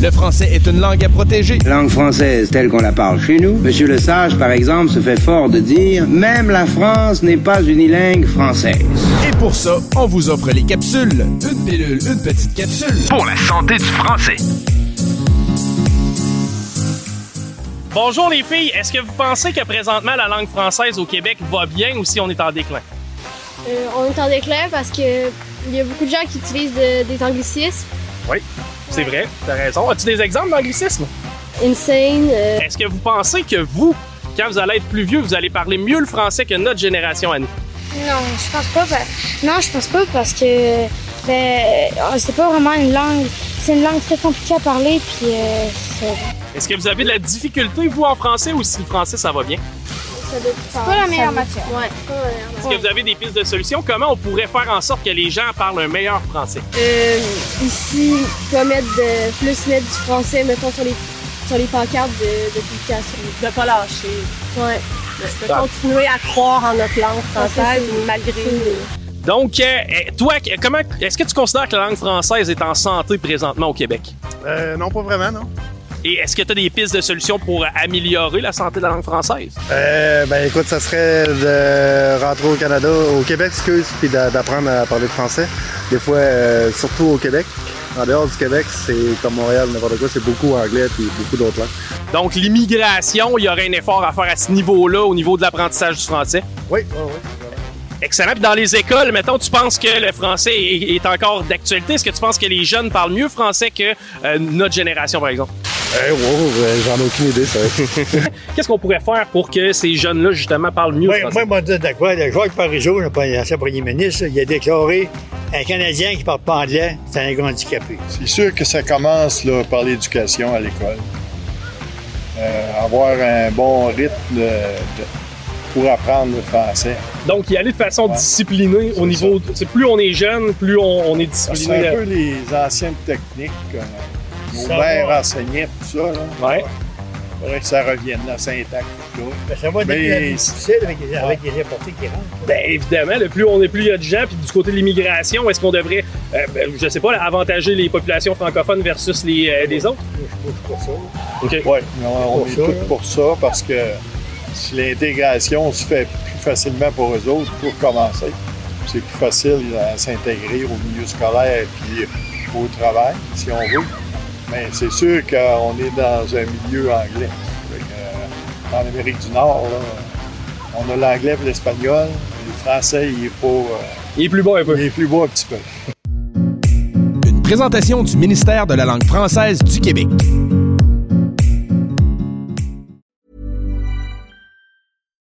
Le français est une langue à protéger. Langue française telle qu'on la parle chez nous. Monsieur Le Sage, par exemple, se fait fort de dire Même la France n'est pas unilingue française. Et pour ça, on vous offre les capsules. Une pilule, une petite capsule. Pour la santé du français. Bonjour les filles, est-ce que vous pensez que présentement la langue française au Québec va bien ou si on est en déclin? Euh, on est en déclin parce que il y a beaucoup de gens qui utilisent de- des anglicismes. Oui, c'est vrai, t'as raison. As-tu des exemples d'anglicisme? Insane. euh, Est-ce que vous pensez que vous, quand vous allez être plus vieux, vous allez parler mieux le français que notre génération à nous? Non, je pense pas. pa- Non, je pense pas parce que ben, euh, c'est pas vraiment une langue. C'est une langue très compliquée à parler, puis euh, c'est Est-ce que vous avez de la difficulté, vous, en français, ou si le français, ça va bien? C'est pas la meilleure matière. Ouais, pas la meilleure Est-ce que vous avez des pistes de solutions? Comment on pourrait faire en sorte que les gens parlent un meilleur français? Euh, ici, vas mettre de, plus mettre du français, mettons, sur les, sur les pancartes de, de publication. de pas lâcher, Ouais. de continuer à croire en notre langue française c'est- malgré. Donc, euh, euh, toi, comment est-ce que tu considères que la langue française est en santé présentement au Québec? Euh, non, pas vraiment, non. Et est-ce que tu as des pistes de solutions pour améliorer la santé de la langue française? Euh, ben écoute, ça serait de rentrer au Canada, au Québec, excuse, puis d'a- d'apprendre à parler français. Des fois, euh, surtout au Québec. En dehors du Québec, c'est comme Montréal, n'importe quoi, c'est beaucoup anglais puis beaucoup d'autres langues. Donc, l'immigration, il y aurait un effort à faire à ce niveau-là, au niveau de l'apprentissage du français? Oui, oui, oui. Excellent. Puis dans les écoles, mettons, tu penses que le français est, est encore d'actualité? Est-ce que tu penses que les jeunes parlent mieux français que euh, notre génération, par exemple? Eh, wow, euh, j'en ai aucune idée, ça. Qu'est-ce qu'on pourrait faire pour que ces jeunes-là, justement, parlent mieux Moi, français? moi, je vais dire de quoi. Le Jacques Parizeau, l'ancien premier ministre, il a déclaré un Canadien qui ne parle pas anglais, c'est un gars handicapé. C'est sûr que ça commence là, par l'éducation à l'école. Euh, avoir un bon rythme de- de- pour apprendre le français. Donc, y aller de façon disciplinée au niveau... de- c'est plus on est jeune, plus on, on est C'est discipliné. un peu les anciennes techniques que mères va. enseignaient, tout ça. Là. Ouais. faudrait que ça revienne, la syntaxe, tout ça. Ben, ça va Mais- plus difficile avec, les- avec les importés qui rentrent. Ben évidemment, le plus on est plus il y a de gens, puis du côté de l'immigration, est-ce qu'on devrait, euh, ben, je sais pas, avantager les populations francophones versus les, euh, les autres? Je suis pour ça. OK. Oui, on, Pour est tous pour ça parce que si l'intégration se fait plus facilement pour eux autres, pour commencer, c'est plus facile à s'intégrer au milieu scolaire puis au travail, si on veut. Mais c'est sûr qu'on est dans un milieu anglais. Que, euh, en Amérique du Nord, là, on a l'anglais et l'espagnol. Le français, il est pas. euh, il est plus bas un peu. Il est plus bas un petit peu. Une présentation du ministère de la langue française du Québec.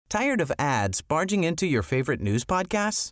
Tired of ads barging into your favorite news podcasts?